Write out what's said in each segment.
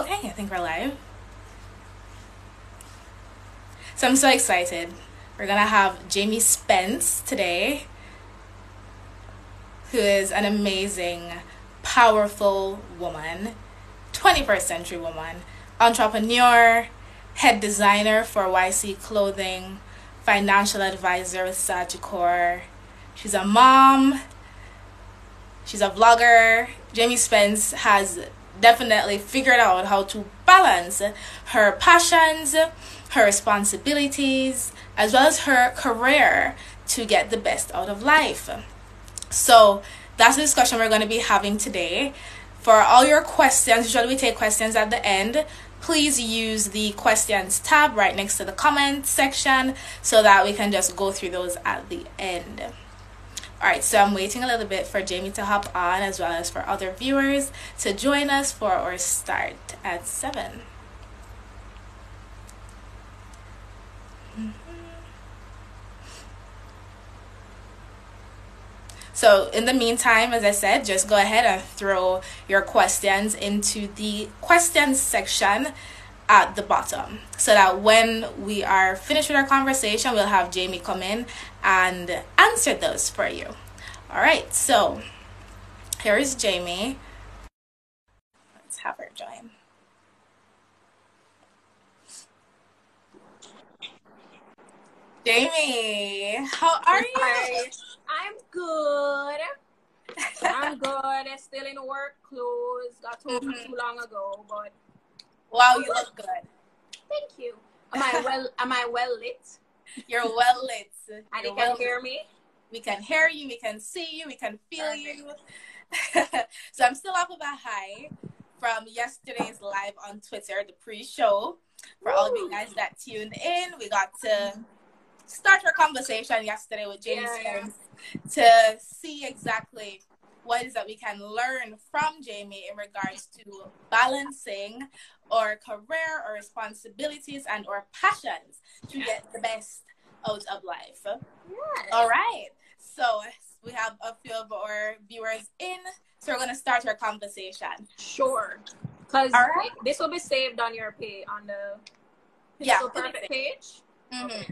Okay, I think we're live. So I'm so excited. We're gonna have Jami Spence today, who is an amazing, powerful woman, 21st century woman, entrepreneur, head designer for YC Clothing, financial advisor with Sagicor. She's a mom. She's a vlogger. Jami Spence has definitely figured out how to balance her passions, her responsibilities, as well as her career to get the best out of life. So that's the discussion we're going to be having today. For all your questions, usually we take questions at the end. Please use the questions tab right next to the comment section so that we can just go through those at the end. All right, so I'm waiting a little bit for Jami to hop on as well as for other viewers to join us for our start at 7. Mm-hmm. So, in the meantime, as I said, just go ahead and throw your questions into the questions section at the bottom so that when we are finished with our conversation, we'll have Jami come in and answer those for you. All right, so here is Jami. Let's have her join. Jami, how are you? Hi. I'm good. I'm good. Still in work clothes. Got told mm-hmm. too long ago, but wow, you look good. Thank you. Am I well? am I well lit? You're well lit. And You're you can well hear me. We can hear you. We can see you. We can feel Perfect. you. so I'm still up with a high from yesterday's live on Twitter, the pre-show. For Woo. all of you guys that tuned in, we got to start our conversation yesterday with James yeah, yeah. to see exactly what is that we can learn from Jami in regards to balancing our career or responsibilities and our passions to get the best out of life. Yes. All right. So we have a few of our viewers in, so we're gonna start our conversation. Sure. Because right. this will be saved on your page on the yeah perfect page. Mm-hmm. Okay.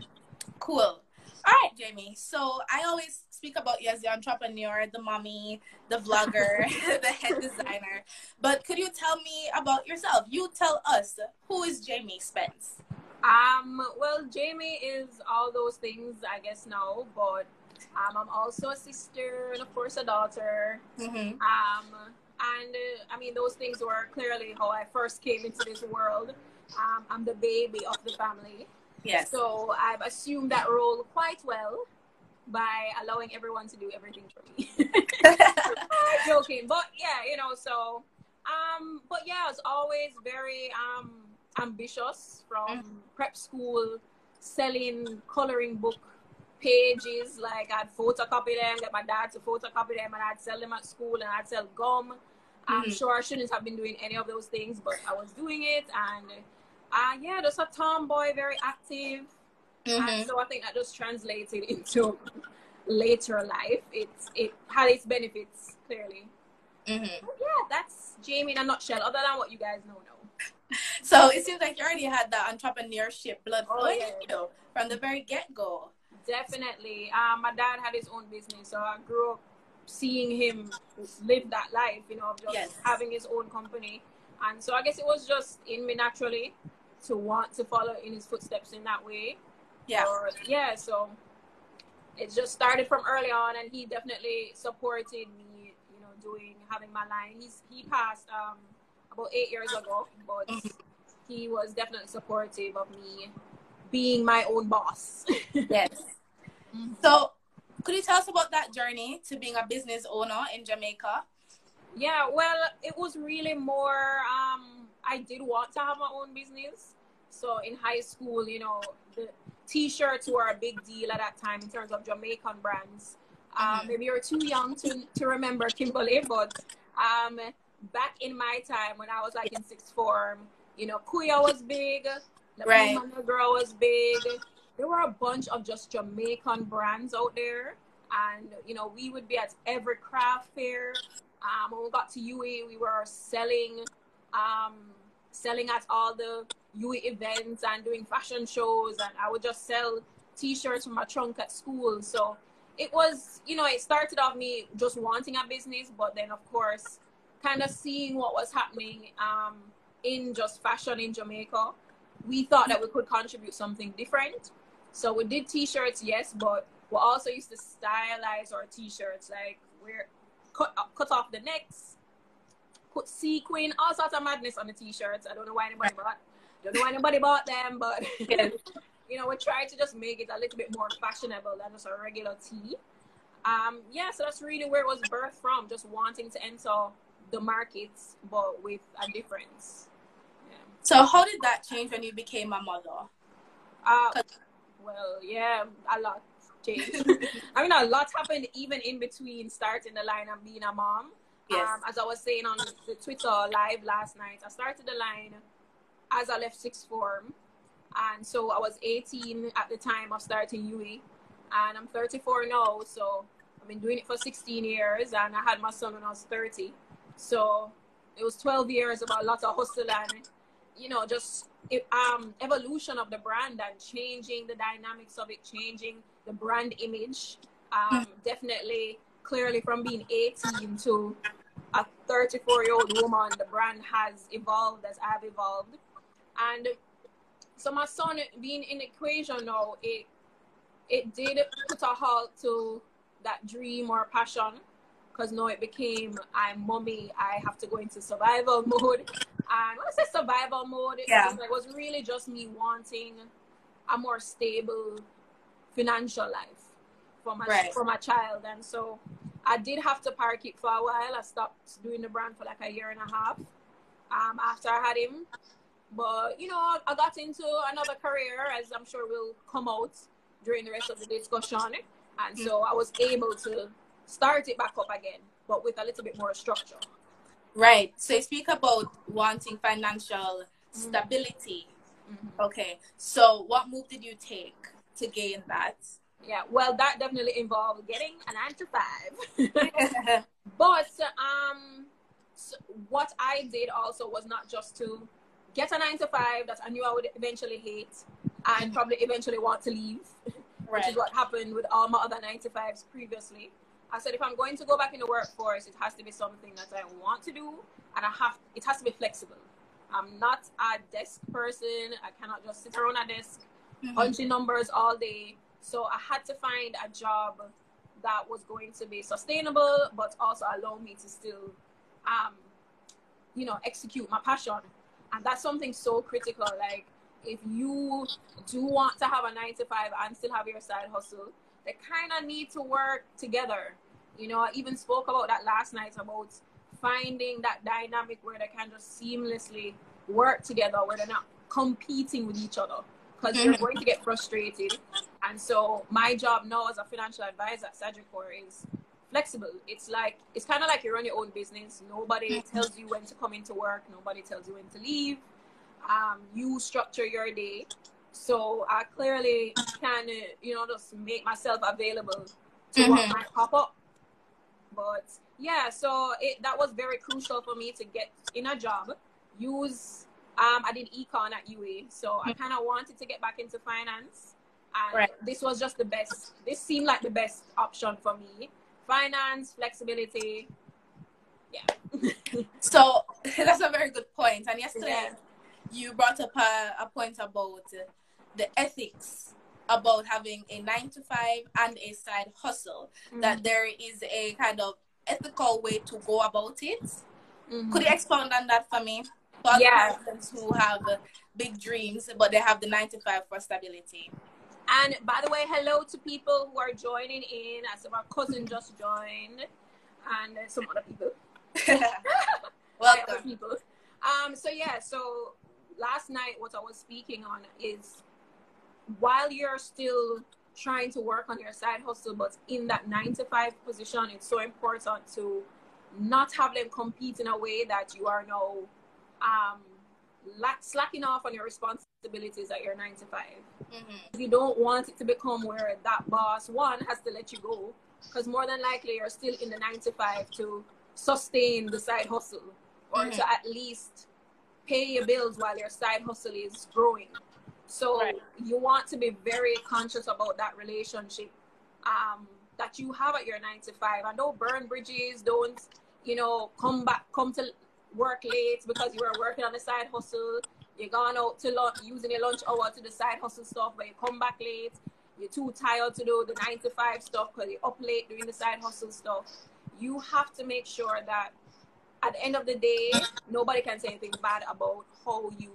Cool. All right, Jami. So I always speak about you as the entrepreneur, the mommy, the vlogger, the head designer. But could you tell me about yourself? You tell us who is Jami Spence? Um, well, Jami is all those things, I guess now, but um, I'm also a sister and of course a daughter. Mm-hmm. Um, and uh, I mean, those things were clearly how I first came into this world. Um, I'm the baby of the family. Yes. So I've assumed that role quite well by allowing everyone to do everything for me. joking, but yeah, you know. So, um, but yeah, I was always very um ambitious from mm-hmm. prep school, selling coloring book pages. Like I'd photocopy them, get my dad to photocopy them, and I'd sell them at school, and I'd sell gum. Mm-hmm. I'm sure I shouldn't have been doing any of those things, but I was doing it, and uh, yeah, just a tomboy, very active. Mm-hmm. And so I think that just translated into later life. It's it had its benefits clearly. Mm-hmm. yeah, that's Jami in a nutshell. Other than what you guys know now. So it seems like you already had the entrepreneurship blood oh, flowing yeah. you from the very get go. Definitely. Um, my dad had his own business, so I grew up seeing him live that life. You know, of just yes. having his own company, and so I guess it was just in me naturally to want to follow in his footsteps in that way. Yeah. Or, yeah. So it just started from early on, and he definitely supported me. You know, doing having my line. He's he passed um about eight years ago, but mm-hmm. he was definitely supportive of me being my own boss. yes. Mm-hmm. So, could you tell us about that journey to being a business owner in Jamaica? Yeah, well, it was really more. Um, I did want to have my own business. So in high school, you know, the t-shirts were a big deal at that time in terms of Jamaican brands. Um, mm-hmm. maybe you're too young to, to remember Kimberly, but um, back in my time when I was like in sixth form, you know, Cooyah was big, the right. Girl was big. There were a bunch of just Jamaican brands out there. And, you know, we would be at every craft fair. Um, when we got to UWI, we were selling um, selling at all the UWI events and doing fashion shows, and I would just sell T-shirts from my trunk at school. So it was, you know, it started off me just wanting a business, but then of course, kind of seeing what was happening um, in just fashion in Jamaica, we thought that we could contribute something different. So we did T-shirts, yes, but we also used to stylize our T-shirts, like we're cut cut off the necks, put sequin, all sorts of madness on the T-shirts. I don't know why anybody bought, don't know why anybody bought them, but you know, we try to just make it a little bit more fashionable than just a regular tee. Um, yeah, so that's really where it was birthed from, just wanting to enter the markets, but with a difference. Yeah. So, how did that change when you became a mother? Uh, well, yeah, a lot changed. I mean, a lot happened even in between starting the line and being a mom. Yes. Um, as I was saying on the Twitter live last night, I started the line as I left sixth form and so I was 18 at the time of starting UWI, and I'm 34 now. So I've been doing it for 16 years, and I had my son when I was 30. So it was 12 years of a lot of hustle and, you know, just um, evolution of the brand and changing the dynamics of it, changing the brand image. Um, hmm. definitely, clearly, from being 18 to a 34 year old woman, the brand has evolved as I've evolved. And so my son being in the equation now, it it did put a halt to that dream or passion because now it became I'm mommy, I have to go into survival mode. And when I say survival mode, it, yeah. was, it was really just me wanting a more stable financial life for my right. for my child. And so I did have to park it for a while. I stopped doing the brand for like a year and a half um, after I had him. But you know, I got into another career, as I'm sure will come out during the rest of the discussion, and so I was able to start it back up again, but with a little bit more structure. Right. So you speak about wanting financial mm-hmm. stability. Mm-hmm. Okay. So what move did you take to gain that? Yeah, well, that definitely involved getting a nine to five. but um, so what I did also was not just to get a nine to five that I knew I would eventually hate and probably eventually want to leave, right. which is what happened with all my other nine to fives previously. I said if I'm going to go back in the workforce, it has to be something that I want to do, and I have it has to be flexible. I'm not a desk person. I cannot just sit around a desk mm-hmm. punching numbers all day. So I had to find a job that was going to be sustainable, but also allow me to still, um, you know, execute my passion and that's something so critical like if you do want to have a nine to five and still have your side hustle they kind of need to work together you know i even spoke about that last night about finding that dynamic where they can just seamlessly work together where they're not competing with each other because mm-hmm. you're going to get frustrated and so my job now as a financial advisor at Sagicor is flexible. It's like it's kind of like you run your own business. Nobody tells you when to come into work. Nobody tells you when to leave. Um, you structure your day. So I clearly kind of you know, just make myself available to mm-hmm. what might pop up. But yeah, so it, that was very crucial for me to get in a job. Use um, I did econ at UWI, so I kind of wanted to get back into finance, and right. this was just the best. This seemed like the best option for me finance, flexibility. Yeah. so that's a very good point. And yesterday yeah. you brought up a, a point about the ethics about having a nine to five and a side hustle. Mm-hmm. That there is a kind of ethical way to go about it. Mm-hmm. Could you expound on that for me? For yeah. persons who have big dreams, but they have the nine to five for stability. And by the way, hello to people who are joining in. As our cousin just joined, and some other people. Welcome, people. Um. So yeah. So last night, what I was speaking on is while you're still trying to work on your side hustle, but in that nine to five position, it's so important to not have them compete in a way that you are now um, slacking off on your responsibilities at your nine to 5 mm-hmm. You don't want it to become where that boss one has to let you go because more than likely you're still in the nine to five to sustain the side hustle or mm-hmm. to at least pay your bills while your side hustle is growing. So right. you want to be very conscious about that relationship um, that you have at your nine to five, and don't burn bridges. Don't you know come back, come to work late because you were working on the side hustle. You're gone out to lunch, using your lunch hour to the side hustle stuff, but you come back late. You're too tired to do the nine to five stuff because you're up late doing the side hustle stuff. You have to make sure that at the end of the day, nobody can say anything bad about how you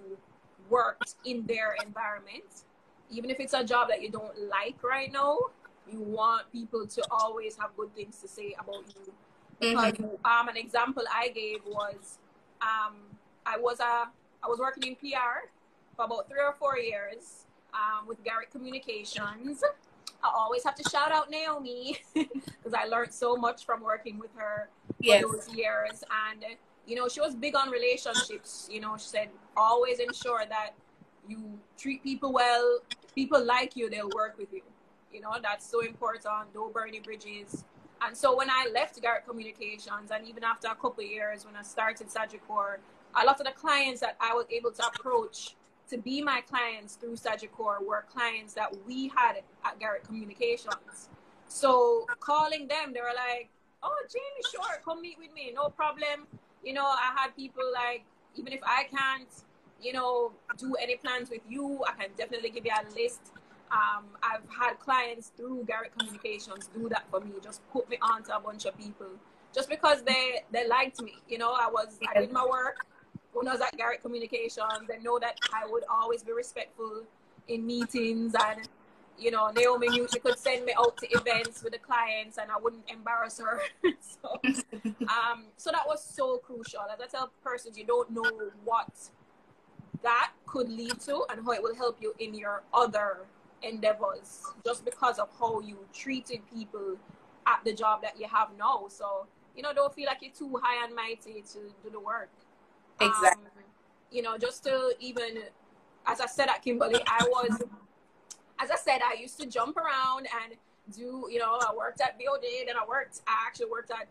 worked in their environment. Even if it's a job that you don't like right now, you want people to always have good things to say about you. Because mm-hmm. um, an example I gave was um, I was a I was working in PR for about three or four years um, with Garrick Communications. I always have to shout out Naomi because I learned so much from working with her yes. for those years. And, you know, she was big on relationships. You know, she said, always ensure that you treat people well. People like you, they'll work with you. You know, that's so important. Don't burn any bridges. And so when I left Garrick Communications, and even after a couple years, when I started Sagicor, a lot of the clients that I was able to approach to be my clients through Sagicor were clients that we had at Garrick Communications. So calling them, they were like, "Oh, Jami, sure, come meet with me, no problem." You know, I had people like, even if I can't, you know, do any plans with you, I can definitely give you a list. Um, I've had clients through Garrick Communications do that for me, just put me on to a bunch of people, just because they they liked me. You know, I was I did my work when I was at Garrick Communications, they know that I would always be respectful in meetings and you know, Naomi knew she could send me out to events with the clients and I wouldn't embarrass her. so, um, so that was so crucial. As I tell persons, you don't know what that could lead to and how it will help you in your other endeavors just because of how you treated people at the job that you have now. So, you know, don't feel like you're too high and mighty to do the work. Exactly. Um, you know, just to even, as I said at Kimberly, I was, as I said, I used to jump around and do, you know, I worked at BOD, then I worked, I actually worked at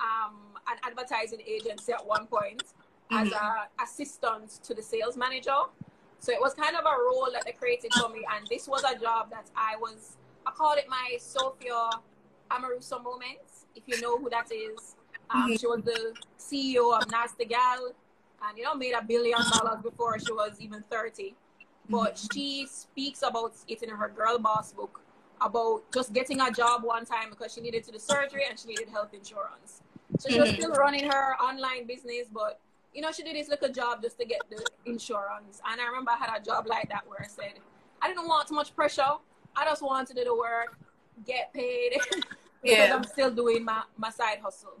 um, an advertising agency at one point mm-hmm. as an assistant to the sales manager. So it was kind of a role that they created for me, and this was a job that I was, I call it my Sophia Amoruso moment, if you know who that is. Um, mm-hmm. She was the CEO of Nasty Gal and you know made a billion dollars before she was even 30 but mm-hmm. she speaks about it in her girl boss book about just getting a job one time because she needed to do surgery and she needed health insurance so she was mm-hmm. still running her online business but you know she did this little job just to get the insurance and i remember i had a job like that where i said i didn't want too much pressure i just wanted to do the work get paid because yeah. i'm still doing my, my side hustle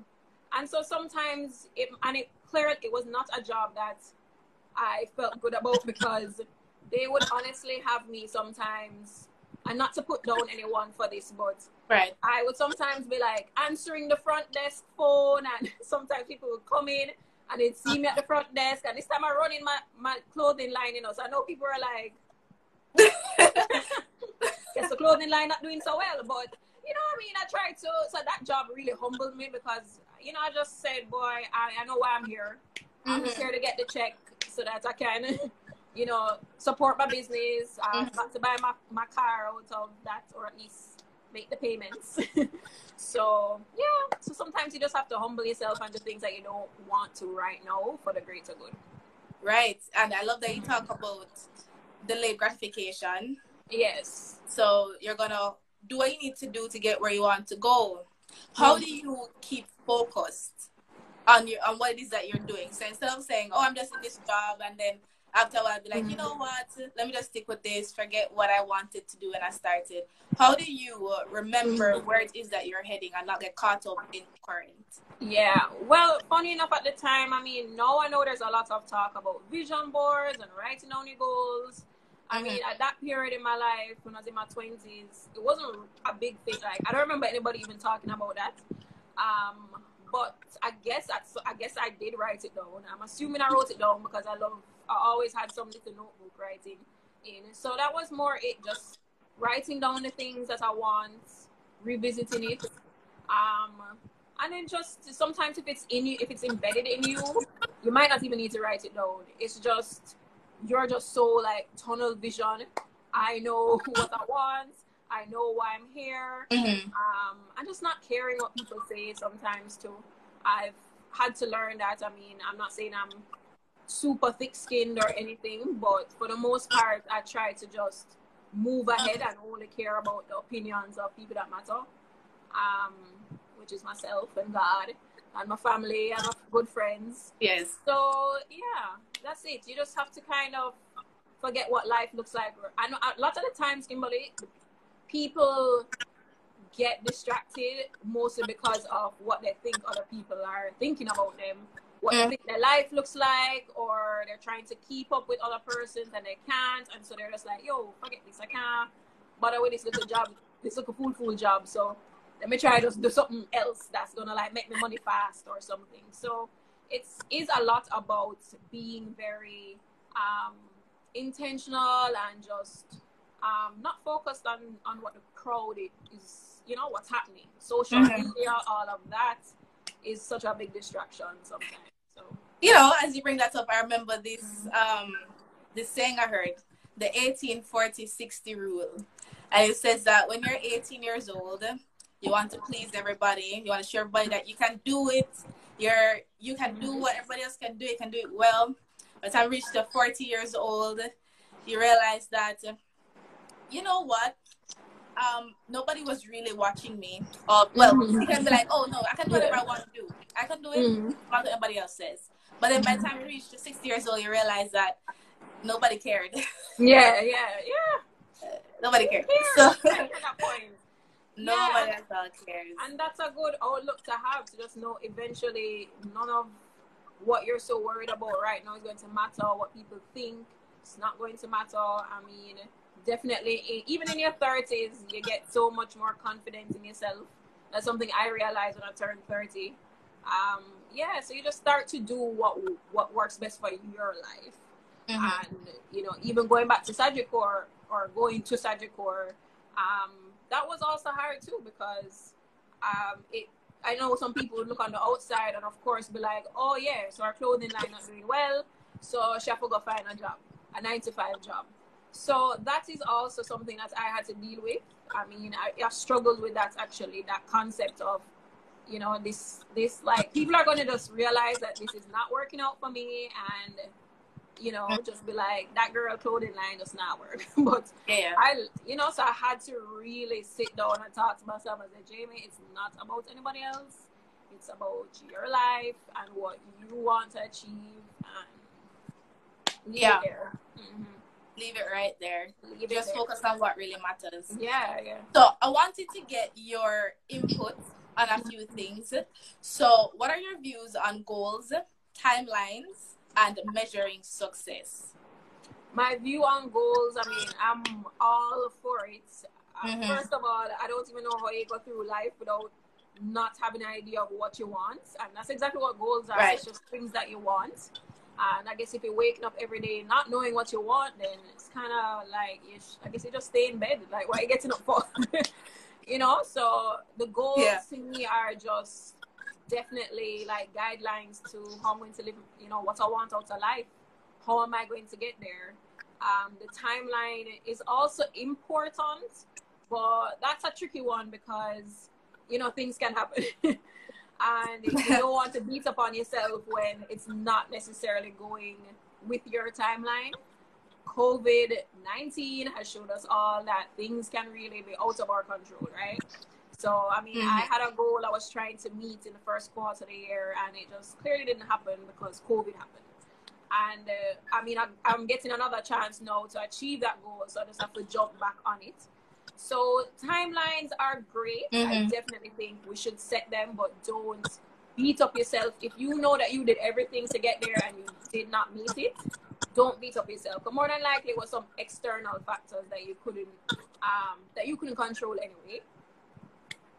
and so sometimes it and it clear it was not a job that I felt good about because they would honestly have me sometimes, and not to put down anyone for this, but right. I would sometimes be like answering the front desk phone, and sometimes people would come in and they'd see me at the front desk, and this time I run in my, my clothing line, you know, so I know people are like, guess the clothing line not doing so well, but you know what I mean? I tried to, so that job really humbled me because you know, I just said, boy, I, I know why I'm here. I'm mm-hmm. here to get the check so that I can, you know, support my business. I'm mm-hmm. to buy my, my car out of that or at least make the payments. so, yeah. So sometimes you just have to humble yourself and do things that you don't want to right now for the greater good. Right. And I love that you talk about delayed gratification. Yes. So you're to do what you need to do to get where you want to go. How do you keep focused on your on what it is that you're doing. So instead of saying, "Oh, I'm just in this job," and then after a while, be like, mm-hmm. "You know what? Let me just stick with this. Forget what I wanted to do when I started." How do you uh, remember mm-hmm. where it is that you're heading and not get caught up in current? Yeah, well, funny enough, at the time, I mean, now I know there's a lot of talk about vision boards and writing down your goals. I mean, mm-hmm. at that period in my life, when I was in my twenties, it wasn't a big thing. Like, I don't remember anybody even talking about that. Um, but I guess I, I guess I did write it down. I'm assuming I wrote it down because I love. I always had some little notebook writing in. So that was more it, just writing down the things that I want, revisiting it. Um, and then just sometimes if it's in you, if it's embedded in you, you might not even need to write it down. It's just you're just so like tunnel vision. I know what I want. I know why I'm here. Mm-hmm. Um, I'm just not caring what people say sometimes too. I've had to learn that. I mean, I'm not saying I'm super thick skinned or anything, but for the most part, I try to just move ahead and only care about the opinions of people that matter, um, which is myself and God and my family and my good friends. Yes. So yeah, that's it. You just have to kind of forget what life looks like. I know a lot of the times, Kimberly, people get distracted mostly because of what they think other people are thinking about them, what Mm. they think their life looks like, or they're trying to keep up with other persons and they can't, and so they're just like, "Yo, forget this, I can't bother with this little job, this little full full job." So let me try to just do something else that's gonna like make me money fast or something. So it's is a lot about being very um, intentional and just um, not focused on on what the crowd is, you know, what's happening. Social Mhm. media, all of that is such a big distraction sometimes. You know, as you bring that up, I remember this um this saying I heard, the 1840-60 rule. And it says that when you're 18 years old, you want to please everybody. You want to show everybody that you can do it. You're you can do what everybody else can do. You can do it well. By the time you reach the 40 years old, you realize that you know what? Um, nobody was really watching me. Or well, Mhm. you can be like, oh no, I can do whatever I want to do. I can do it Mhm. not what anybody else says. But then by the time you reach the 60 years old, you realize that nobody cared. yeah, yeah, yeah. nobody cared. So at that point. nobody Yeah. cares. And that's a good outlook to have to just know eventually none of what you're so worried about right now is going to matter. What people think, it's not going to matter. I mean, definitely, even in your 30s, you get so much more confidence in yourself. That's something I realized when I turned 30. Um, yeah, so you just start to do what what works best for your life Mhm. and you know even going back to Sagicor or going to Sagicor, um, that was also hard too because um, it. I know some people would look on the outside and of course be like, oh yeah, so our clothing line not doing well, so she have to go find a job, a nine to five job. So that is also something that I had to deal with. I mean, I, I struggled with that actually, that concept of, you know, this this like people are going to just realize that this is not working out for me and you know, just be like, that girl clothing line does not work. but yeah. I, you know, so I had to really sit down and talk to myself and say, Jami, it's not about anybody else. It's about your life and what you want to achieve. And leave Yeah. it there. hmm Leave it right there. Leave Just it there. focus on what really matters. Yeah, yeah. So I wanted to get your input on a few things. So what are your views on goals, timelines, and measuring success? My view on goals, I mean, I'm all for it. Uh, Mhm. First of all, I don't even know how you go through life without not having an idea of what you want. And that's exactly what goals are. Right. It's just things that you want. And I guess if you're waking up every day not knowing what you want, then it's kind of like, you sh- I guess you just stay in bed. Like, what are you getting up for? you know? So the goals Yeah. to me are just definitely like guidelines to how I'm going to live, you know, what I want out of life. How am I going to get there? Um, the timeline is also important, but that's a tricky one because, you know, things can happen. and you don't want to beat upon yourself when it's not necessarily going with your timeline. COVID 19 has showed us all that things can really be out of our control, right? So, I mean, I Mhm. had a goal I was trying to meet in the first quarter of the year, and it just clearly didn't happen because COVID happened. And uh, I mean, I, I'm getting another chance now to achieve that goal, so I just have to jump back on it. So, timelines are great. I Mhm. definitely think we should set them, but don't beat up yourself. If you know that you did everything to get there and you did not meet it, don't beat up yourself. But more than likely, it was some external factors that you couldn't um, that you couldn't control anyway.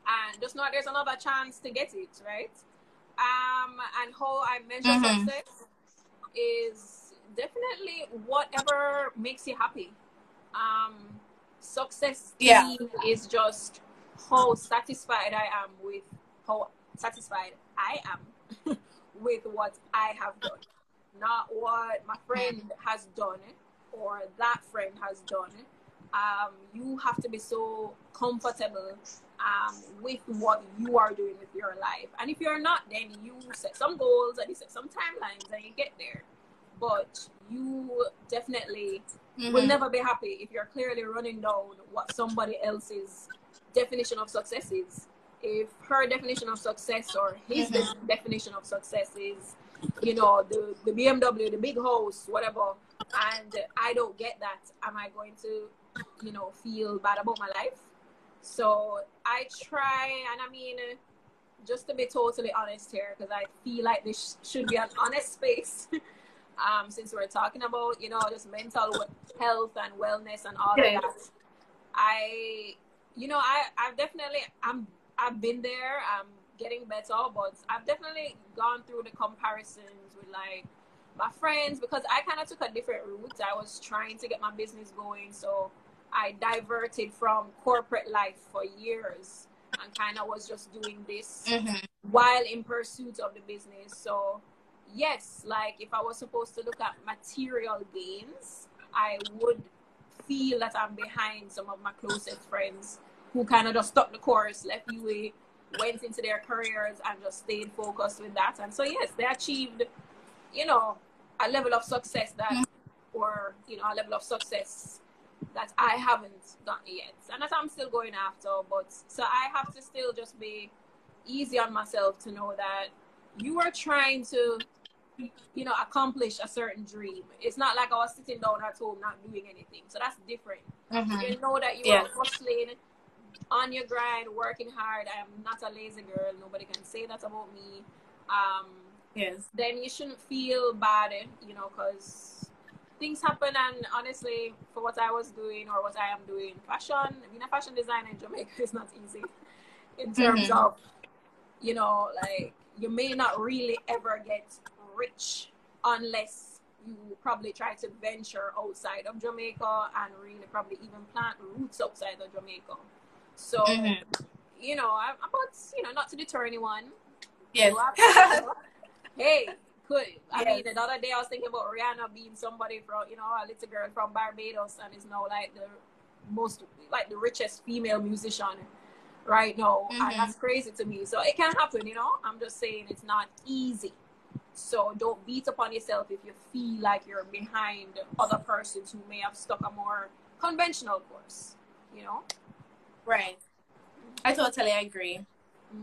And just know that there's another chance to get it, right? Um, and how I measure Mhm. success is definitely whatever makes you happy. Um, success Yeah. is just how satisfied I am with how satisfied I am with what I have done, not what my friend has done or that friend has done. Um, you have to be so comfortable um, with what you are doing with your life. And if you're not, then you set some goals and you set some timelines and you get there. But you definitely mm-hmm. will never be happy if you're clearly running down what somebody else's definition of success is. If her definition of success or his mm-hmm. definition of success is, you know, the, the BMW, the big house, whatever, and I don't get that, am I going to, you know, feel bad about my life? So I try, and I mean, just to be totally honest here, because I feel like this should be an honest space. um, since we're talking about, you know, just mental health and wellness and all of that. I, you know, I, I've definitely, I'm, I've been there. I'm getting better, but I've definitely gone through the comparisons with like my friends because I kind of took a different route. I was trying to get my business going, so I diverted from corporate life for years and kind of was just doing this mm-hmm. while in pursuit of the business. So, yes, like if I was supposed to look at material gains, I would feel that I'm behind some of my closest friends who kind of just stuck the course, left UWI, went into their careers and just stayed focused with that. And so, yes, they achieved, you know, a level of success that, mm-hmm. or, you know, a level of success that I haven't done yet, and that I'm still going after. But so I have to still just be easy on myself to know that you are trying to, you know, accomplish a certain dream. It's not like I was sitting down at home not doing anything. So that's different. Mm-hmm. You know that you yeah. are hustling on your grind, working hard. I am not a lazy girl. Nobody can say that about me. Um, yes. Then you shouldn't feel bad, you know, because things happen and honestly for what I was doing or what I am doing, fashion being a fashion designer in Jamaica is not easy in terms mm-hmm. of you know, like you may not really ever get rich unless you probably try to venture outside of Jamaica and really probably even plant roots outside of Jamaica. So, mm-hmm. you know, I'm about, you know, not to deter anyone. Yes. hey, could. I yes. mean, the other day I was thinking about Rihanna being somebody from, you know, a little girl from Barbados and is now like the most, like the richest female musician right now. Mm-hmm. And that's crazy to me. So it can happen, you know. I'm just saying it's not easy. So don't beat upon yourself if you feel like you're behind other persons who may have stuck a more conventional course, you know? Right. I totally agree.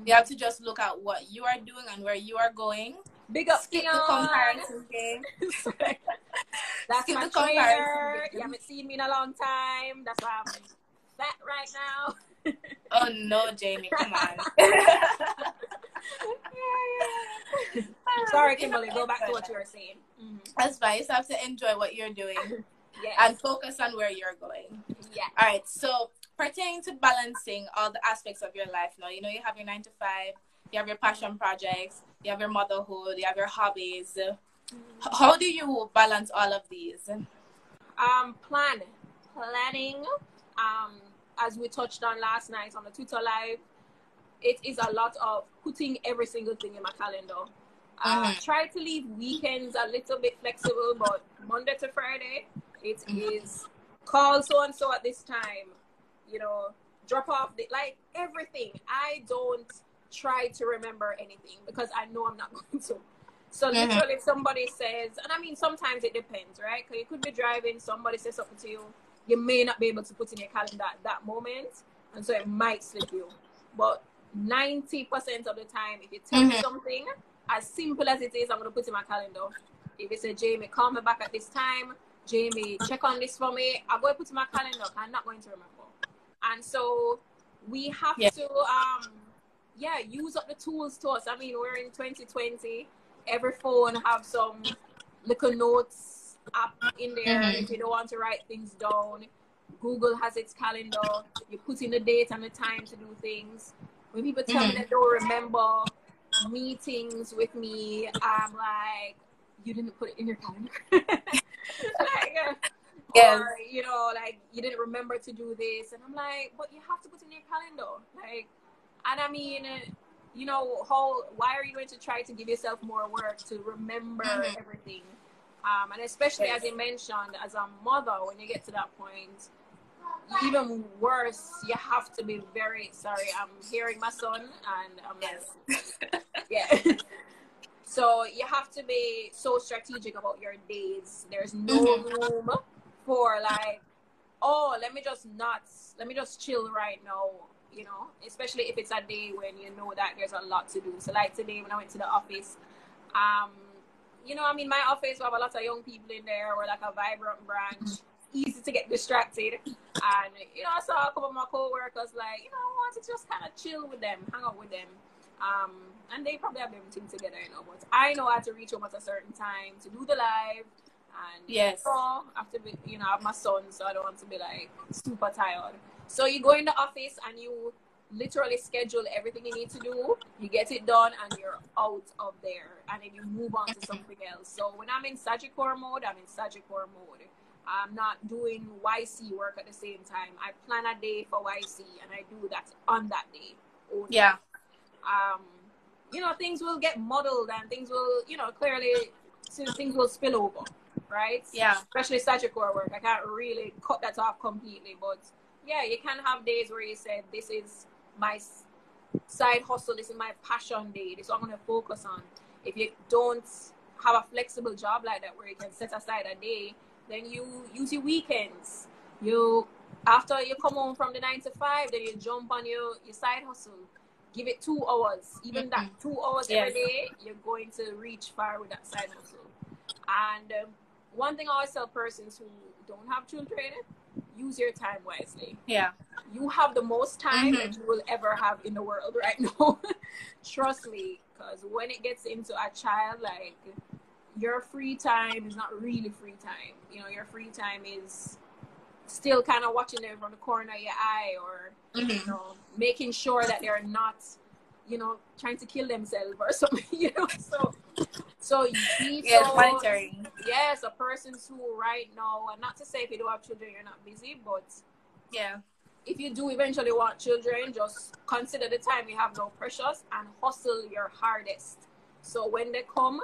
You have to just look at what you are doing and where you are going Big up Skip the comparison game. That's Skip my trainer. You haven't seen me in a long time. That's why I'm fat right now. oh no, Jami, come on. Sorry, Kimberly. Go back to what you were saying. Mm-hmm. That's fine. You have to enjoy what you're doing yes. and focus on where you're going. Yeah. All right. So pertaining to balancing all the aspects of your life now, you know, you have your nine to five, you have your passion projects, you have your motherhood, you have your hobbies. How do you balance all of these? Um, plan, planning. Um, as we touched on last night on the Twitter live, it is a lot of putting every single thing in my calendar. Uh, mm-hmm. Try to leave weekends a little bit flexible, but Monday to Friday, it mm-hmm. is call so and so at this time. You know, drop off the like everything. I don't try to remember anything because I know I'm not going to. So mm-hmm. literally, if somebody says, and I mean, sometimes it depends, right? Because you could be driving, somebody says something to you, you may not be able to put in your calendar at that moment, and so it might slip you. But ninety percent of the time, if you tell mm-hmm. me something as simple as it is, I'm gonna put in my calendar. If it's a Jami, call me back at this time. Jami, check on this for me. I'm going to put in my calendar. I'm not going to remember. And so we have yeah. to um yeah, use up the tools to us. I mean, we're in 2020. Every phone have some little notes app in there mm-hmm. if you don't want to write things down. Google has its calendar. You put in the date and the time to do things. When people tell mm-hmm. me they don't remember meetings with me, I'm like, you didn't put it in your calendar. like, uh, yes. Or, you know, like, you didn't remember to do this. And I'm like, but you have to put in your calendar. Like, and I mean, you know, how why are you going to try to give yourself more work to remember mm-hmm. everything? Um, and especially yes. as you mentioned, as a mother, when you get to that point, even worse, you have to be very sorry. I'm hearing my son, and I'm yes. yeah. so you have to be so strategic about your days. There's no mm-hmm. room for like, oh, let me just not, let me just chill right now. You know, especially if it's a day when you know that there's a lot to do. So like today when I went to the office, um, you know, I mean, my office we have a lot of young people in there. We're like a vibrant branch easy to get distracted. And, you know, I saw a couple of my co-workers like, you know, I want to just kind of chill with them, hang out with them. Um, and they probably have everything together, you know, but I know how to reach home at a certain time to do the live. And yes, so after be, you know, I have my son, so I don't want to be like super tired. So you go in the office and you literally schedule everything you need to do. You get it done, and you're out of there, and then you move on to something else. So when I'm in Sagicor mode, I'm in Sagicor mode. I'm not doing YC work at the same time. I plan a day for YC and I do that on that day. Only. Yeah. Um, you know, things will get muddled and things will, you know, clearly things will spill over, right? Yeah. Especially Sagicor work. I can't really cut that off completely, but yeah, you can have days where you say, this is my side hustle, this is my passion day, this is what I'm going to focus on. If you don't have a flexible job like that where you can set aside a day then you use your weekends. You after you come home from the nine to five, then you jump on your, your side hustle. Give it two hours. Even that mm-hmm. two hours yes. every day, you're going to reach far with that side hustle. And um, one thing I always tell persons who don't have children, use your time wisely. Yeah. You have the most time mm-hmm. that you will ever have in the world right now. Trust me, because when it gets into a child, like your free time is not really free time. You know, your free time is still kind of watching them from the corner of your eye or, mm-hmm. you know, making sure that they're not, you know, trying to kill themselves or something, you know. So, so yeah, so, monitoring. Yes, a person who right now, and not to say if you don't have children, you're not busy, but yeah. If you do eventually want children, just consider the time you have no precious and hustle your hardest. So when they come,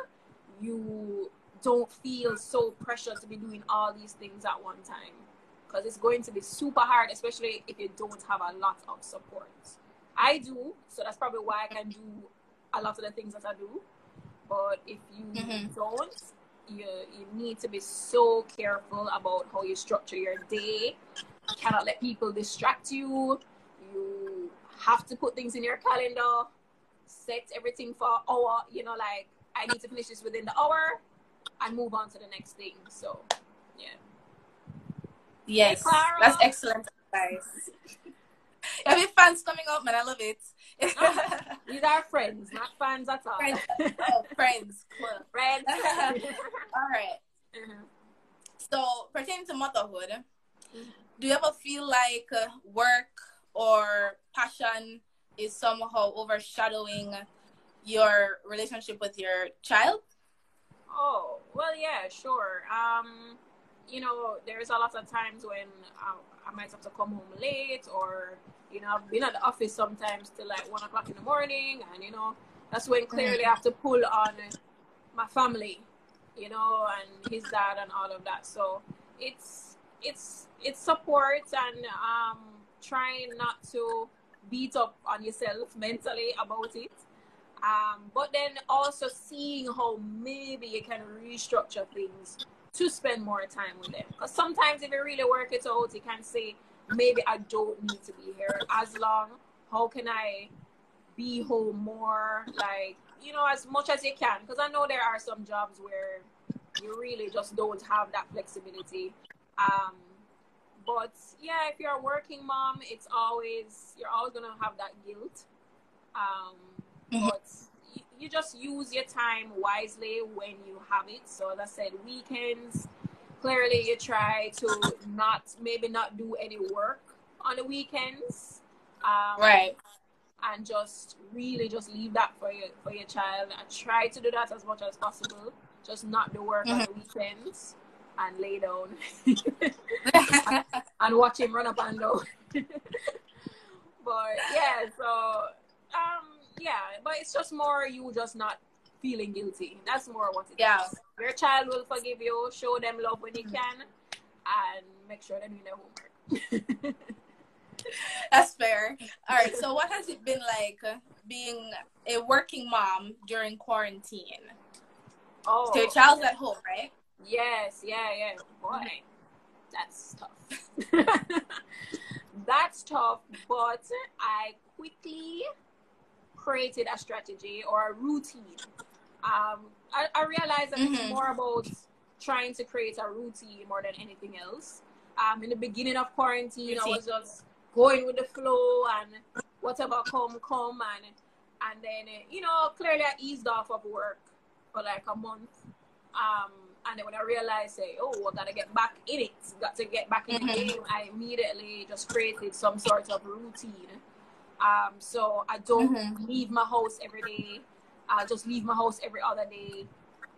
you don't feel so pressured to be doing all these things at one time because it's going to be super hard especially if you don't have a lot of support i do so that's probably why i can do a lot of the things that i do but if you mm-hmm. don't you, you need to be so careful about how you structure your day you cannot let people distract you you have to put things in your calendar set everything for hour you know like I need to finish this within the hour and move on to the next thing. So, yeah. Yes, hey, that's excellent advice. Every fans coming up, man. I love it. these are friends, not fans at all. Friends, oh, friends, cool. friends. all right. mm-hmm. So, pertaining to motherhood, mm-hmm. do you ever feel like uh, work or passion is somehow overshadowing your relationship with your child? Oh, well, yeah, sure. Um, you know, there's a lot of times when I, I might have to come home late or, you know, I've been at the office sometimes till like one o'clock in the morning. And, you know, that's when clearly mm-hmm. I have to pull on my family, you know, and his dad and all of that. So it's, it's, it's support and um, trying not to beat up on yourself mentally about it um, but then also seeing how maybe you can restructure things to spend more time with them. Because sometimes if you really work it out, you can say, maybe I don't need to be here as long. How can I be home more? Like, you know, as much as you can. Because I know there are some jobs where you really just don't have that flexibility. Um, but yeah, if you're a working mom, it's always, you're always going to have that guilt. Um, mm-hmm. but you just use your time wisely when you have it. So as I said, weekends, clearly you try to not maybe not do any work on the weekends. Um, right. And just really just leave that for your for your child and try to do that as much as possible. Just not do work mm-hmm. on the weekends and lay down and, and watch him run up and down. but yeah, so um yeah, but it's just more you just not feeling guilty. That's more what it Yeah. is. Your child will forgive you, show them love when you Mhm. can, and make sure they do their homework. That's fair. All right. So, what has it been like being a working mom during quarantine? oh, So your child's at home, right? Yes, yeah, yeah. Boy, that's tough. that's tough, but I quickly created a strategy or a routine. Um, I, I realized that it's Mhm. more about trying to create a routine more than anything else. Um, in the beginning of quarantine, I was just going with the flow and whatever come, come, and and then uh, you know clearly I eased off of work for like a month. Um, and then when I realized, say, oh, I gotta get back in it, got to get back in the Mhm. game, I immediately just created some sort of routine. Um, so I don't Mhm. leave my house every day. I'll just leave my house every other day.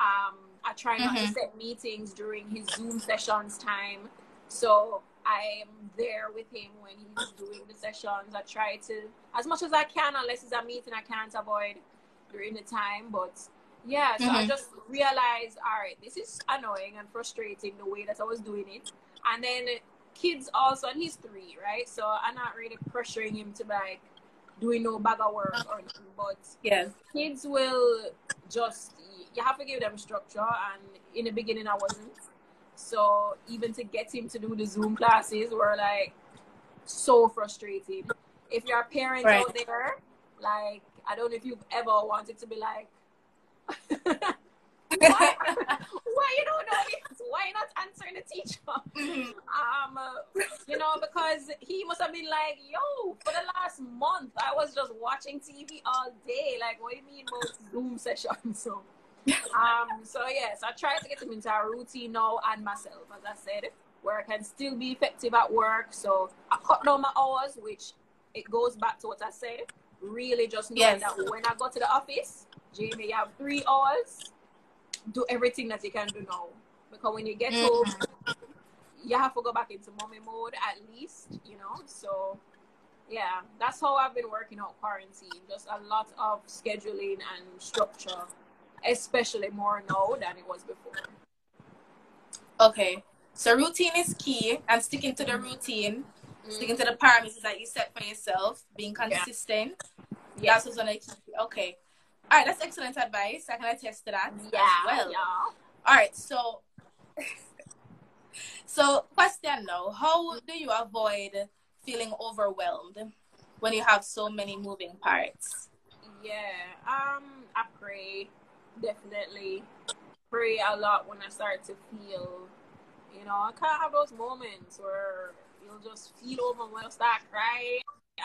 Um, I try not to Mhm. set meetings during his Zoom sessions time. So I am there with him when he's doing the sessions. I try to, as much as I can, unless it's a meeting I can't avoid during the time. But yeah, so I Mhm. just realized, all right, this is annoying and frustrating the way that I was doing it. And then kids also, and he's three, right? So I'm not really pressuring him to like doing no bag of work or anything, but Yes. kids will just you have to give them structure and in the beginning i wasn't so even to get him to do the zoom classes were like so frustrating if you're a parent Right. out there like i don't know if you've ever wanted to be like why, why you don't know this why not answering the teacher Mhm. um, you know, because he must have been like, yo, for the last month, I was just watching TV all day. Like, what do you mean about Zoom sessions? So, um, so yes, I try to get him into a routine now and myself, as I said, where I can still be effective at work. So I cut down my hours, which it goes back to what I said. Really, just knowing Yes. that when I go to the office, Jami, you have three hours. Do everything that you can do now, because when you get Mhm. home, you have to go back into mommy mode at least, you know. So yeah, that's how I've been working out quarantine. Just a lot of scheduling and structure, especially more now than it was before. Okay. So routine is key, and sticking to the routine, sticking to the parameters that you set for yourself, being consistent. Yeah. That's what's gonna keep you. Okay. All right. That's excellent advice. I can attest to that Yeah, as well. yeah. All right. So, so question now: How do you avoid feeling overwhelmed when you have so many moving parts? Yeah. Um, I pray definitely pray a lot when I start to feel. You know, I can't have those moments where you'll just feel overwhelmed, start crying,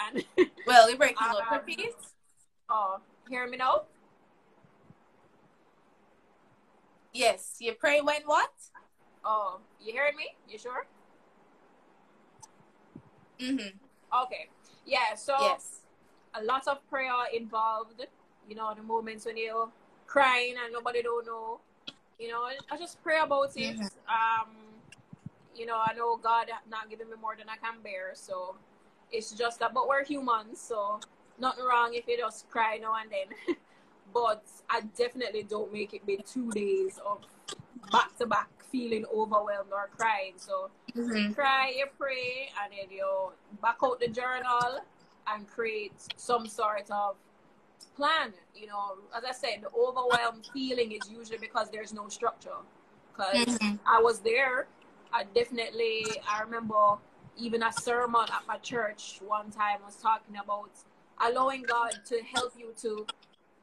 and Well, you're breaking up. Um, Repeat. oh, hear me now? Yes. You pray when what? Oh, you heard me? You sure? Mm-hmm. Okay. Yeah, so Yes. a lot of prayer involved. You know, the moments when you're crying and nobody don't know. You know, I just pray about it. Mhm. Um, you know, I know God not giving me more than I can bear, so it's just that. But we're humans, so nothing wrong if you just cry now and then. but I definitely don't make it be two days of back to back feeling overwhelmed or crying. So Mm-hmm. cry, you pray, and then you back out the journal and create some sort of plan. You know, as I said, the overwhelmed feeling is usually because there's no structure. Because Mhm. I was there, I definitely, I remember even a sermon at my church one time was talking about allowing God to help you to,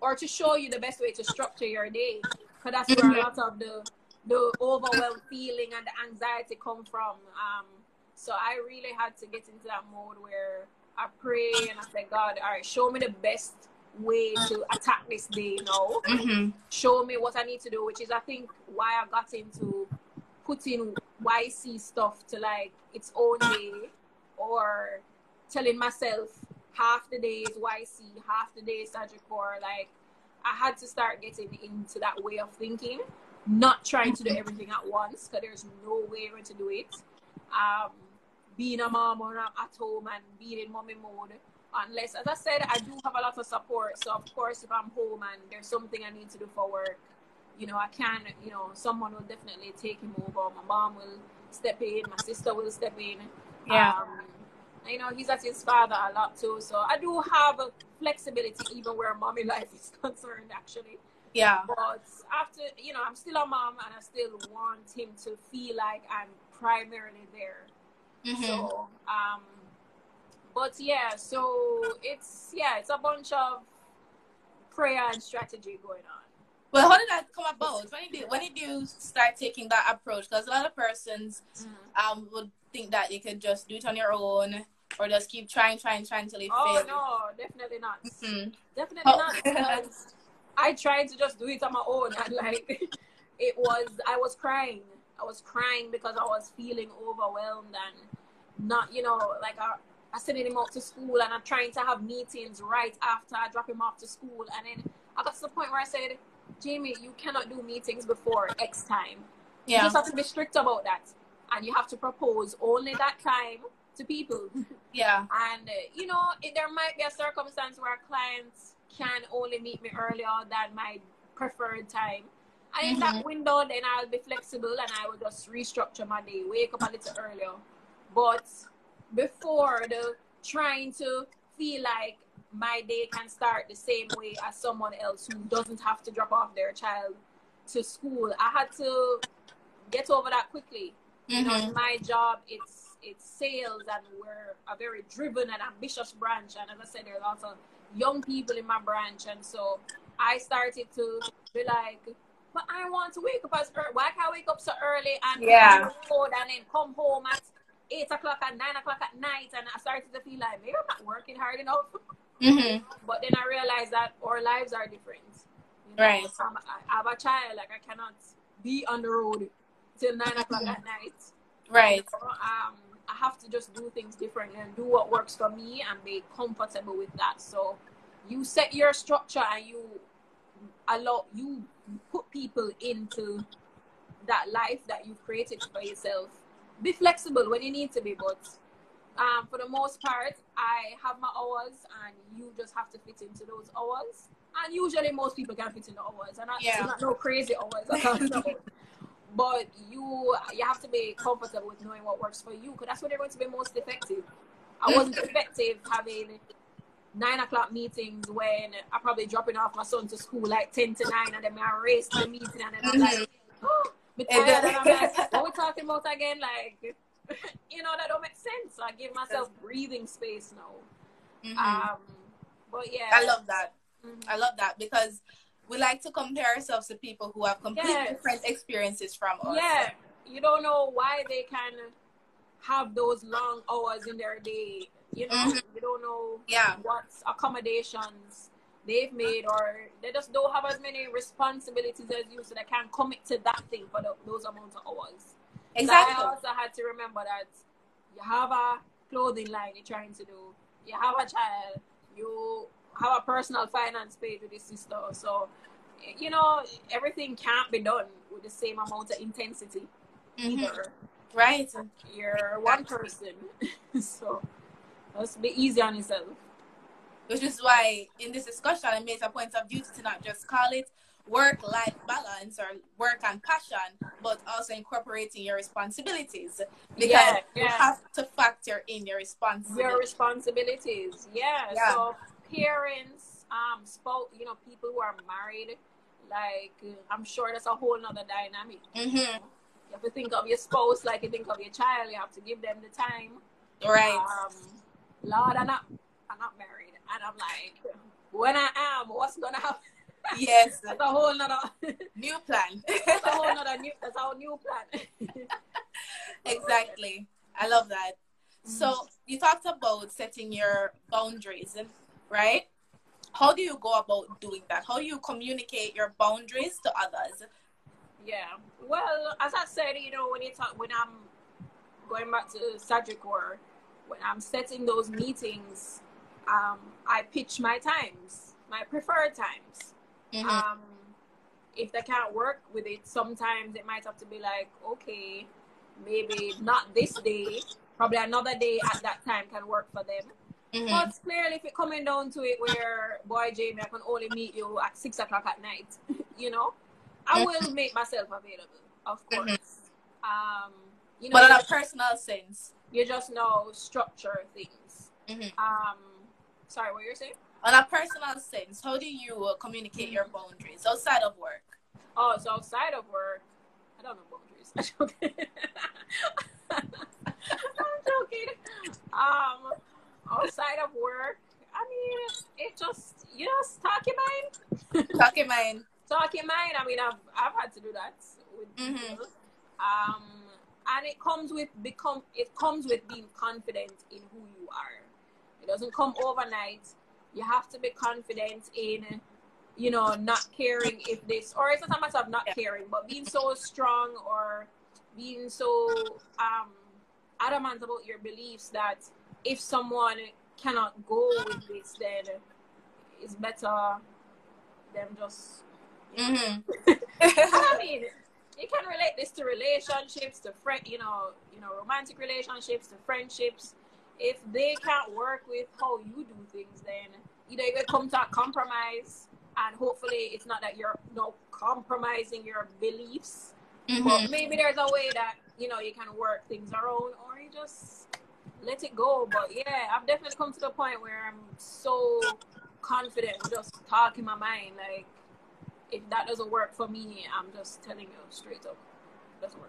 or to show you the best way to structure your day. Because that's where a lot of the the overwhelmed feeling and the anxiety come from. Um, so I really had to get into that mode where I pray and I say, God, all right, show me the best way to attack this day now. Mm-hmm. Show me what I need to do, which is I think why I got into putting YC stuff to like its own day or telling myself half the day is YC, half the day is Sagicor. Like I had to start getting into that way of thinking, not trying to do everything at once because there's no way to do it. Um, being a mom or at home and being in mommy mode unless, as I said, I do have a lot of support. So of course, if I'm home and there's something I need to do for work, you know, I can, you know, someone will definitely take him over. My mom will step in. My sister will step in. Yeah. Um, you know, he's at his father a lot too. So I do have a flexibility even where mommy life is concerned, actually. Yeah. But after, you know, I'm still a mom and I still want him to feel like I'm primarily there. Mm-hmm. So, um, but yeah, so it's, yeah, it's a bunch of prayer and strategy going on. Well, how did that come about? When did you, when did you start taking that approach? Because a lot of persons Mm-hmm. um would think that you could just do it on your own or just keep trying, trying, trying till you Oh fail. no, definitely not. Mhm. Definitely Oh. not. I tried to just do it on my own, and like it was, I was crying. I was crying because I was feeling overwhelmed and not, you know, like I, I sending him out to school and I'm trying to have meetings right after I drop him off to school, and then I got to the point where I said, Jami, you cannot do meetings before X time. You Yeah. just have to be strict about that, and you have to propose only that time to people. Yeah. And, uh, you know, it, there might be a circumstance where clients can only meet me earlier than my preferred time. And in that window, then I'll be flexible and I will just restructure my day, wake up a little earlier. But before the trying to feel like my day can start the same way as someone else who doesn't have to drop off their child to school, I had to get over that quickly you know, Mhm. in my job, it's it's sales, and we're a very driven and ambitious branch. And as I said, there's also young people in my branch, and so I started to be like, but I want to wake up as early. Why can't I wake up so early and Yeah. go on the road and then come home at eight o'clock and nine o'clock at night? And I started to feel like maybe I'm not working hard enough. Mhm. But then I realized that our lives are different. You Right. I'm, I have a child, like I cannot be on the road till nine o'clock at night. Right. Um, I have to just do things differently and do what works for me and be comfortable with that. So you set your structure and you allow you put people into that life that you've created for yourself. Be flexible when you need to be, but um, for the most part, I have my hours and you just have to fit into those hours. And usually most people can fit in the hours and not, Yeah. not no crazy hours. I'm talking about. But you you have to be comfortable with knowing what works for you because that's when you're going to be most effective. I wasn't effective having nine o'clock meetings when I'm probably dropping off my son to school like ten to nine and then I race to the meeting and then I'm like, oh, be It tired and I'm like, what we talking about again? Like, you know, that don't make sense. So I give myself breathing space now. Mhm. Um, but yeah, I love that. Mhm. I love that because we like to compare ourselves to people who have completely Yes. different experiences from us. Yeah, you don't know why they can have those long hours in their day. You know, Mhm. you don't know Yeah. what accommodations they've made, or they just don't have as many responsibilities as you, so they can't commit to that thing for the, those amount of hours. So Exactly. I also had to remember that you have a clothing line you're trying to do, you have a child, you have a personal finance page with your sister. So, you know, everything can't be done with the same amount of intensity Mhm. either. Right. You're one person. so, let's be easy on yourself. Which is why in this discussion it makes a point of duty to not just call it work life balance or work and passion, but also incorporating your responsibilities. Because Yeah, you have to factor in your responsibilities. Your responsibilities. responsibilities. Yeah. Yeah. So, parents, um, spoke, you know, people who are married, like, I'm sure that's a whole nother dynamic. hmm You have to think of your spouse like you think of your child. You have to give them the time. Right. Um, Lord, I'm not, I'm not married, and I'm like, when I am, what's gonna happen? yes. That's a whole nother, New plan. that's a whole nother new, that's our new plan. exactly. I love that. So you talked about setting your boundaries, right? How do you go about doing that? How do you communicate your boundaries to others? yeah. Well, as I said, you know, when you talk, when I'm going back to Sagicor, when I'm setting those meetings, um, I pitch my times, my preferred times. Mhm. um, if they can't work with it, sometimes it might have to be like, okay, maybe not this day, probably another day at that time can work for them. Mm-hmm. But clearly, if it coming down to it, where boy Jami, I can only meet you at six o'clock at night, you know, I mm-hmm. will make myself available, of course. Mm-hmm. Um, you know, but on a personal sense, you just know structure things. Mm-hmm. Um, sorry, what you're saying? On a personal sense, how do you uh, communicate your boundaries outside of work? Oh, so outside of work, I don't know boundaries. I'm joking. Um, outside of work, I mean, it just you just talk your mind. talk your mind. Talk your mind. I mean, I've I've had to do that with mm-hmm. people. Um, and it comes with become it comes with being confident in who you are. It doesn't come overnight. You have to be confident in, you know, not caring if this or it's not a matter of not caring, but being so strong or being so um adamant about your beliefs that if someone cannot go with this, then it's better them just. Mm-hmm. I mean, you can relate this to relationships, to friend, you know, you know, romantic relationships, to friendships. If they can't work with how you do things, then either you come to a compromise, and hopefully it's not that you're you know, compromising your beliefs, mm-hmm. but maybe there's a way that you know you can work things around, or you just let it go. But yeah, I've definitely come to the point where I'm so confident just talking my mind. Like, if that doesn't work for me, I'm just telling you straight up.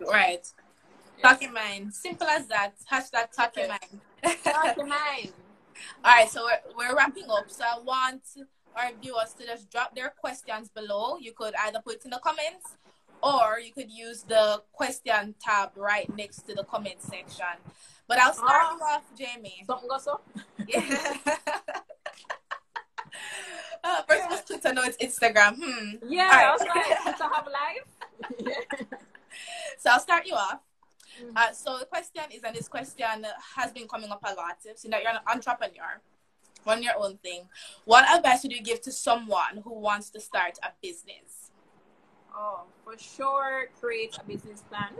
Right. Yeah. Talk your mind. Simple as that. Hashtag talking mind. talk your mind. All right, so we're, we're wrapping up. So I want our viewers to just drop their questions below. You could either put it in the comments or you could use the question tab right next to the comment section. But I'll start oh. you off, Jami. Something goes up? Yeah. uh, first yeah. was Twitter, no, it's Instagram. Hmm. Yeah, right. I was like, to have live. so I'll start you off. Mm-hmm. Uh, so the question is, and this question has been coming up a lot. So now you're an entrepreneur, run your own thing. What advice would you give to someone who wants to start a business? Oh, for sure, create a business plan.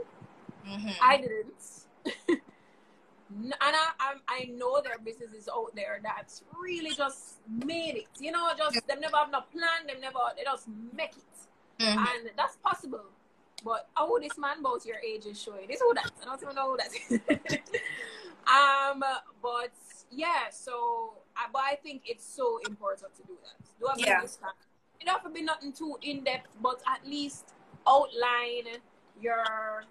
Mm-hmm. I didn't. And I, I, I know there are businesses out there that's really just made it. You know, just them never have no plan. Them never they just make it, mm-hmm. and that's possible. But oh, this man about your age is showing. This who that? I don't even know who that is. um, but yeah. So, I, but I think it's so important to do that. Do a yeah. plan. It don't have to be nothing too in depth, but at least outline your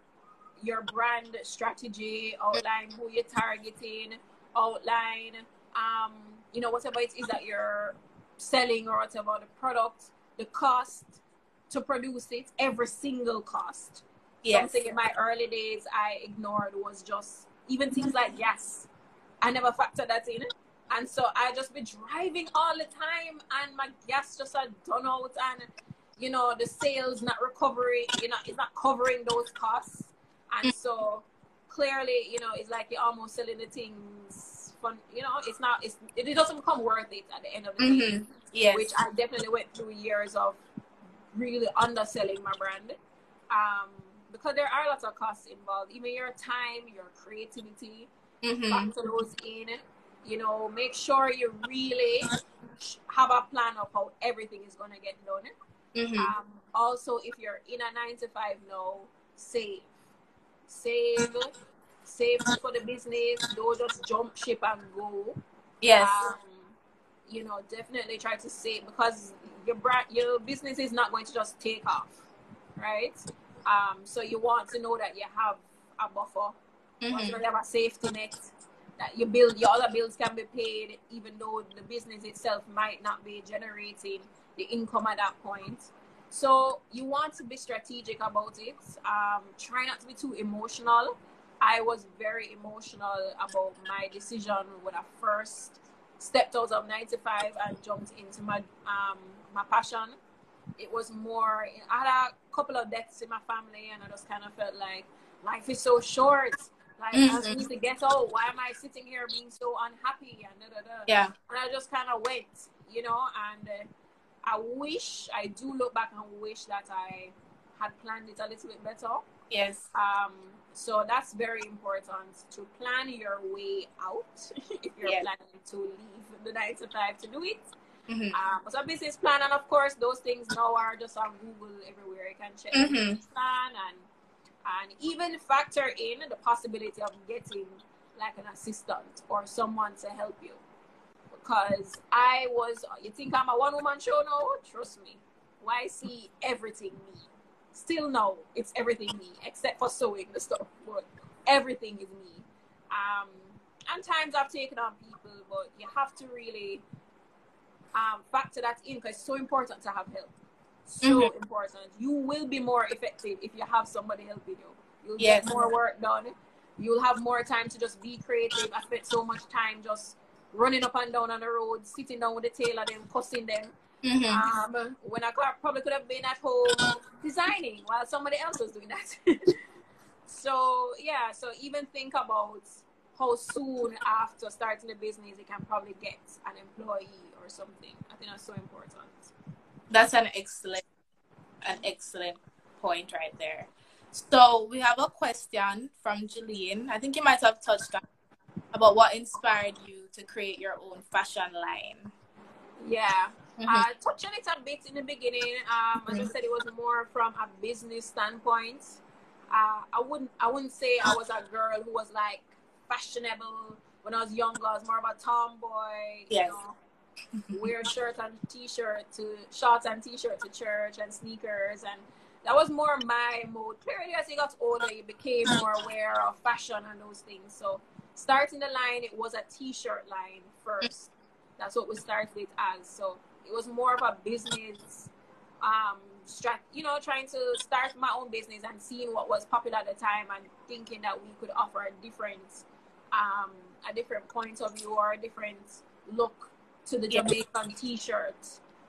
your brand strategy, outline who you're targeting, outline um, you know, whatever it is that you're selling or whatever the product, the cost to produce it, every single cost. Yes. Something in my early days I ignored was just even things like gas. I never factored that in. And so I just be driving all the time and my gas just had done out and you know the sales not recovering, you know, it's not covering those costs. And so clearly, you know, it's like you're almost selling the things fun. You know, it's not. It's it doesn't come worth it at the end of the mm-hmm. day. Yes. Which I definitely went through years of really underselling my brand. Um, because there are lots of costs involved. Even your time, your creativity, mm-hmm. factor those in. You know, make sure you really have a plan of how everything is going to get done. Mm-hmm. Um, also, if you're in a nine to five now, save save, save for the business. Don't just jump ship and go. Yes. Um, you know, definitely try to save because your brand, your business is not going to just take off, right? Um, so you want to know that you have a buffer, mm-hmm. you have a safety net that you build your other bills can be paid, even though the business itself might not be generating the income at that point. So you want to be strategic about it. Um, try not to be too emotional. I was very emotional about my decision when I first stepped out of 95 and jumped into my um, my passion. It was more. I had a couple of deaths in my family, and I just kind of felt like life is so short. Like mm-hmm. I need to get out. Why am I sitting here being so unhappy? And da, da, da. yeah. And I just kind of went, you know, and. Uh, I wish I do look back and wish that I had planned it a little bit better. Yes. Um, so that's very important to plan your way out if you're Yes. planning to leave the nine to five to do it. Mhm. Um, so a business plan, and of course, those things now are just on Google everywhere. You can check Mhm. business plan and and even factor in the possibility of getting like an assistant or someone to help you. Because I was, you think I'm a one woman show No, Trust me. YC everything me? Still no, it's everything me, except for sewing the stuff, but everything is me. Um, and times I've taken on people, but you have to really um, factor that in because it's so important to have help. So Mhm. important. You will be more effective if you have somebody helping you. You'll Yes. get more work done. You'll have more time to just be creative. I spent so much time just running up and down on the road, sitting down with the tail tailor, them cussing them. Mhm. Um, when I could, probably could have been at home designing while somebody else was doing that. so yeah, so even think about how soon after starting a business you can probably get an employee or something. I think that's so important. That's an excellent, an excellent point right there. So we have a question from Jeline. I think you might have touched on about what inspired you to create your own fashion line. Yeah. Mhm. I touched on it a bit in the beginning. Um, as I said, it was more from a business standpoint. Uh, I wouldn't I wouldn't say I was a girl who was like fashionable when I was younger. I was more of a tomboy. Yes. You know, wear shirt and t-shirt to shorts and t-shirt to church and sneakers and that was more my mode. Clearly, as you got older, you became more aware of fashion and those things. So, starting the line, it was a t-shirt line first. That's what we started it as. So it was more of a business, um, strat. You know, trying to start my own business and seeing what was popular at the time and thinking that we could offer a different, um, a different point of view or a different look to the Jamaican t-shirt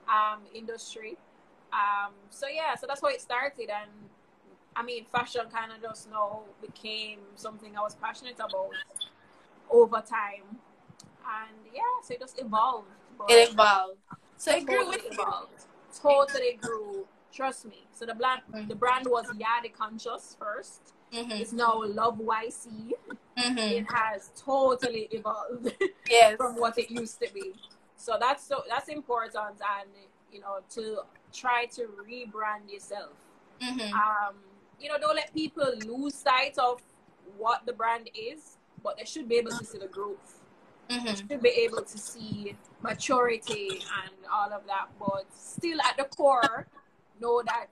um, industry. Um, so yeah, so that's how it started, and I mean, fashion kind of just now became something I was passionate about over time, and yeah, so it just evolved. It evolved. So it grew with you. evolved. Totally grew. Trust me. So the brand, Mm. the brand was Yardie Conscious first. Mhm. It's now Love YC. Mhm. It has totally evolved. Yes. from what it used to be. So that's so that's important, and you know to try to rebrand yourself. Mhm. Um, you know, don't let people lose sight of what the brand is, but they should be able to see the growth. Mhm. Should be able to see maturity and all of that, but still at the core, know that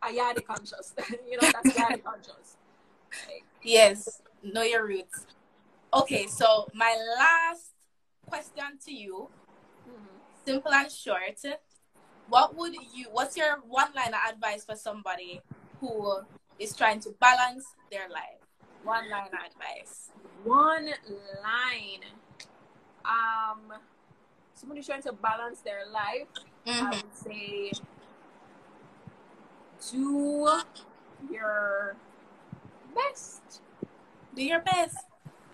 I yardie conscious. you know, that's yardie conscious. Like, Yes. Know your roots. Okay, so my last question to you, mhm. simple and short. What would you what's your one line of advice for somebody who is trying to balance their life? One line of advice. one line. Um, somebody trying to balance their life, I Mhm. would say, do your best. Do your best.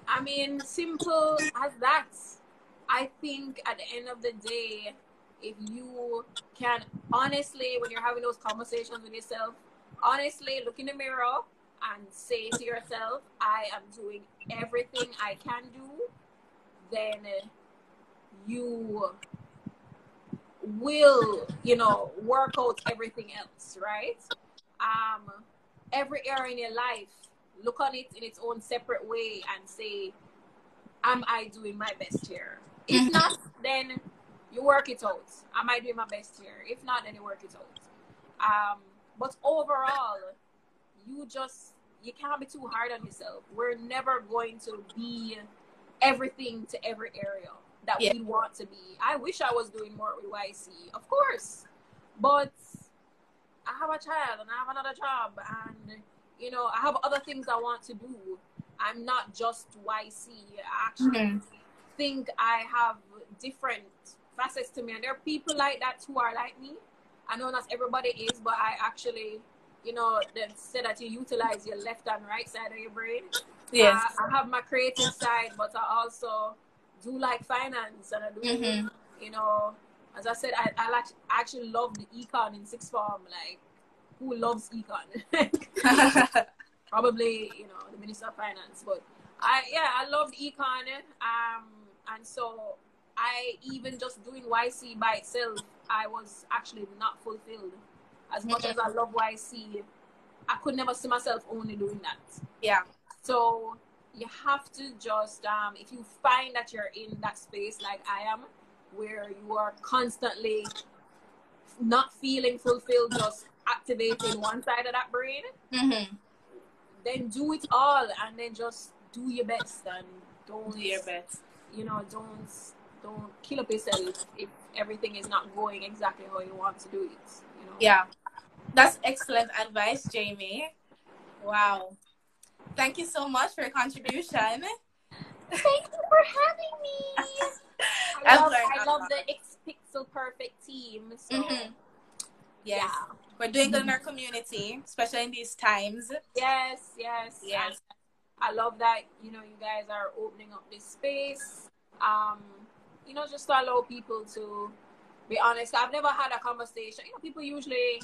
I mean, simple as that. I think at the end of the day, if you can honestly, when you're having those conversations with yourself, honestly look in the mirror and say to yourself, I am doing everything I can do, then you will, you know, work out everything else, right? Um, every area in your life, look on it in its own separate way and say, Am I doing my best here? If Mhm. not, then you work it out. Am I doing my best here? If not, then you work it out. Um, but overall, you just you can't be too hard on yourself. We're never going to be everything to every area that Yeah. we want to be. I wish I was doing more with YC, of course, but I have a child and I have another job, and you know I have other things I want to do. I'm not just YC. I actually Mhm. think I have different facets to me, and there are people like that who are like me. I know not everybody is, but I actually, you know, they say that you utilize your left and right side of your brain. Yes. I, I have my creative side, but I also do like finance, and I do, Mhm. you know, as I said, I, I actually love the econ in sixth form. Like, who loves econ. Probably, you know, the Minister of Finance. But I yeah, I loved econ. Um and so I even just doing YC by itself, I was actually not fulfilled. As much as I love YC, I could never see myself only doing that. Yeah. So you have to just um, if you find that you're in that space like I am, where you are constantly not feeling fulfilled, just activating one side of that brain, mm-hmm. then do it all and then just do your best and don't do your best. You know, don't don't kill up yourself if everything is not going exactly how you want to do it. You know? Yeah. That's excellent advice, Jami. Wow. Thank you so much for your contribution. Thank you for having me. I love, I love the X Pixel Perfect team. So mm-hmm. yes. Yeah. We're doing good in our community, especially in these times. Yes, yes. Yes. I love that, you know, you guys are opening up this space. Um, you know, just to allow people to be honest. I've never had a conversation. You know, people usually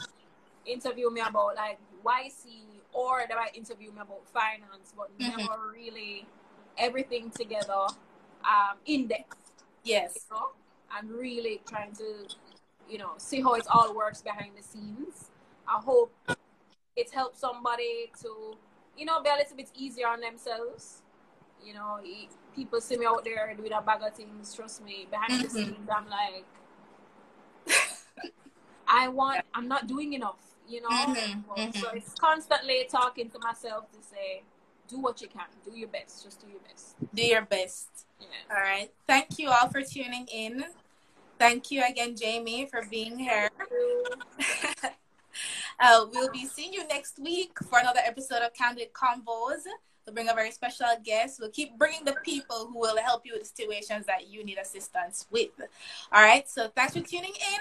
interview me about like YC or they might interview me about finance, but mm-hmm. never really everything together um, in depth. Yes. You know? And really trying to, you know, see how it all works behind the scenes. I hope it helps somebody to, you know, be a little bit easier on themselves. You know, people see me out there doing a bag of things. Trust me, behind mm-hmm. the scenes, I'm like, I want, I'm not doing enough you know. Mm-hmm, mm-hmm. So it's constantly talking to myself to say, do what you can, do your best, just do your best. Do your best. Yeah. All right. Thank you all for tuning in. Thank you again, Jami, for being here. uh, we'll be seeing you next week for another episode of Candid Convos. We'll bring a very special guest. We'll keep bringing the people who will help you with situations that you need assistance with. All right. So thanks for tuning in.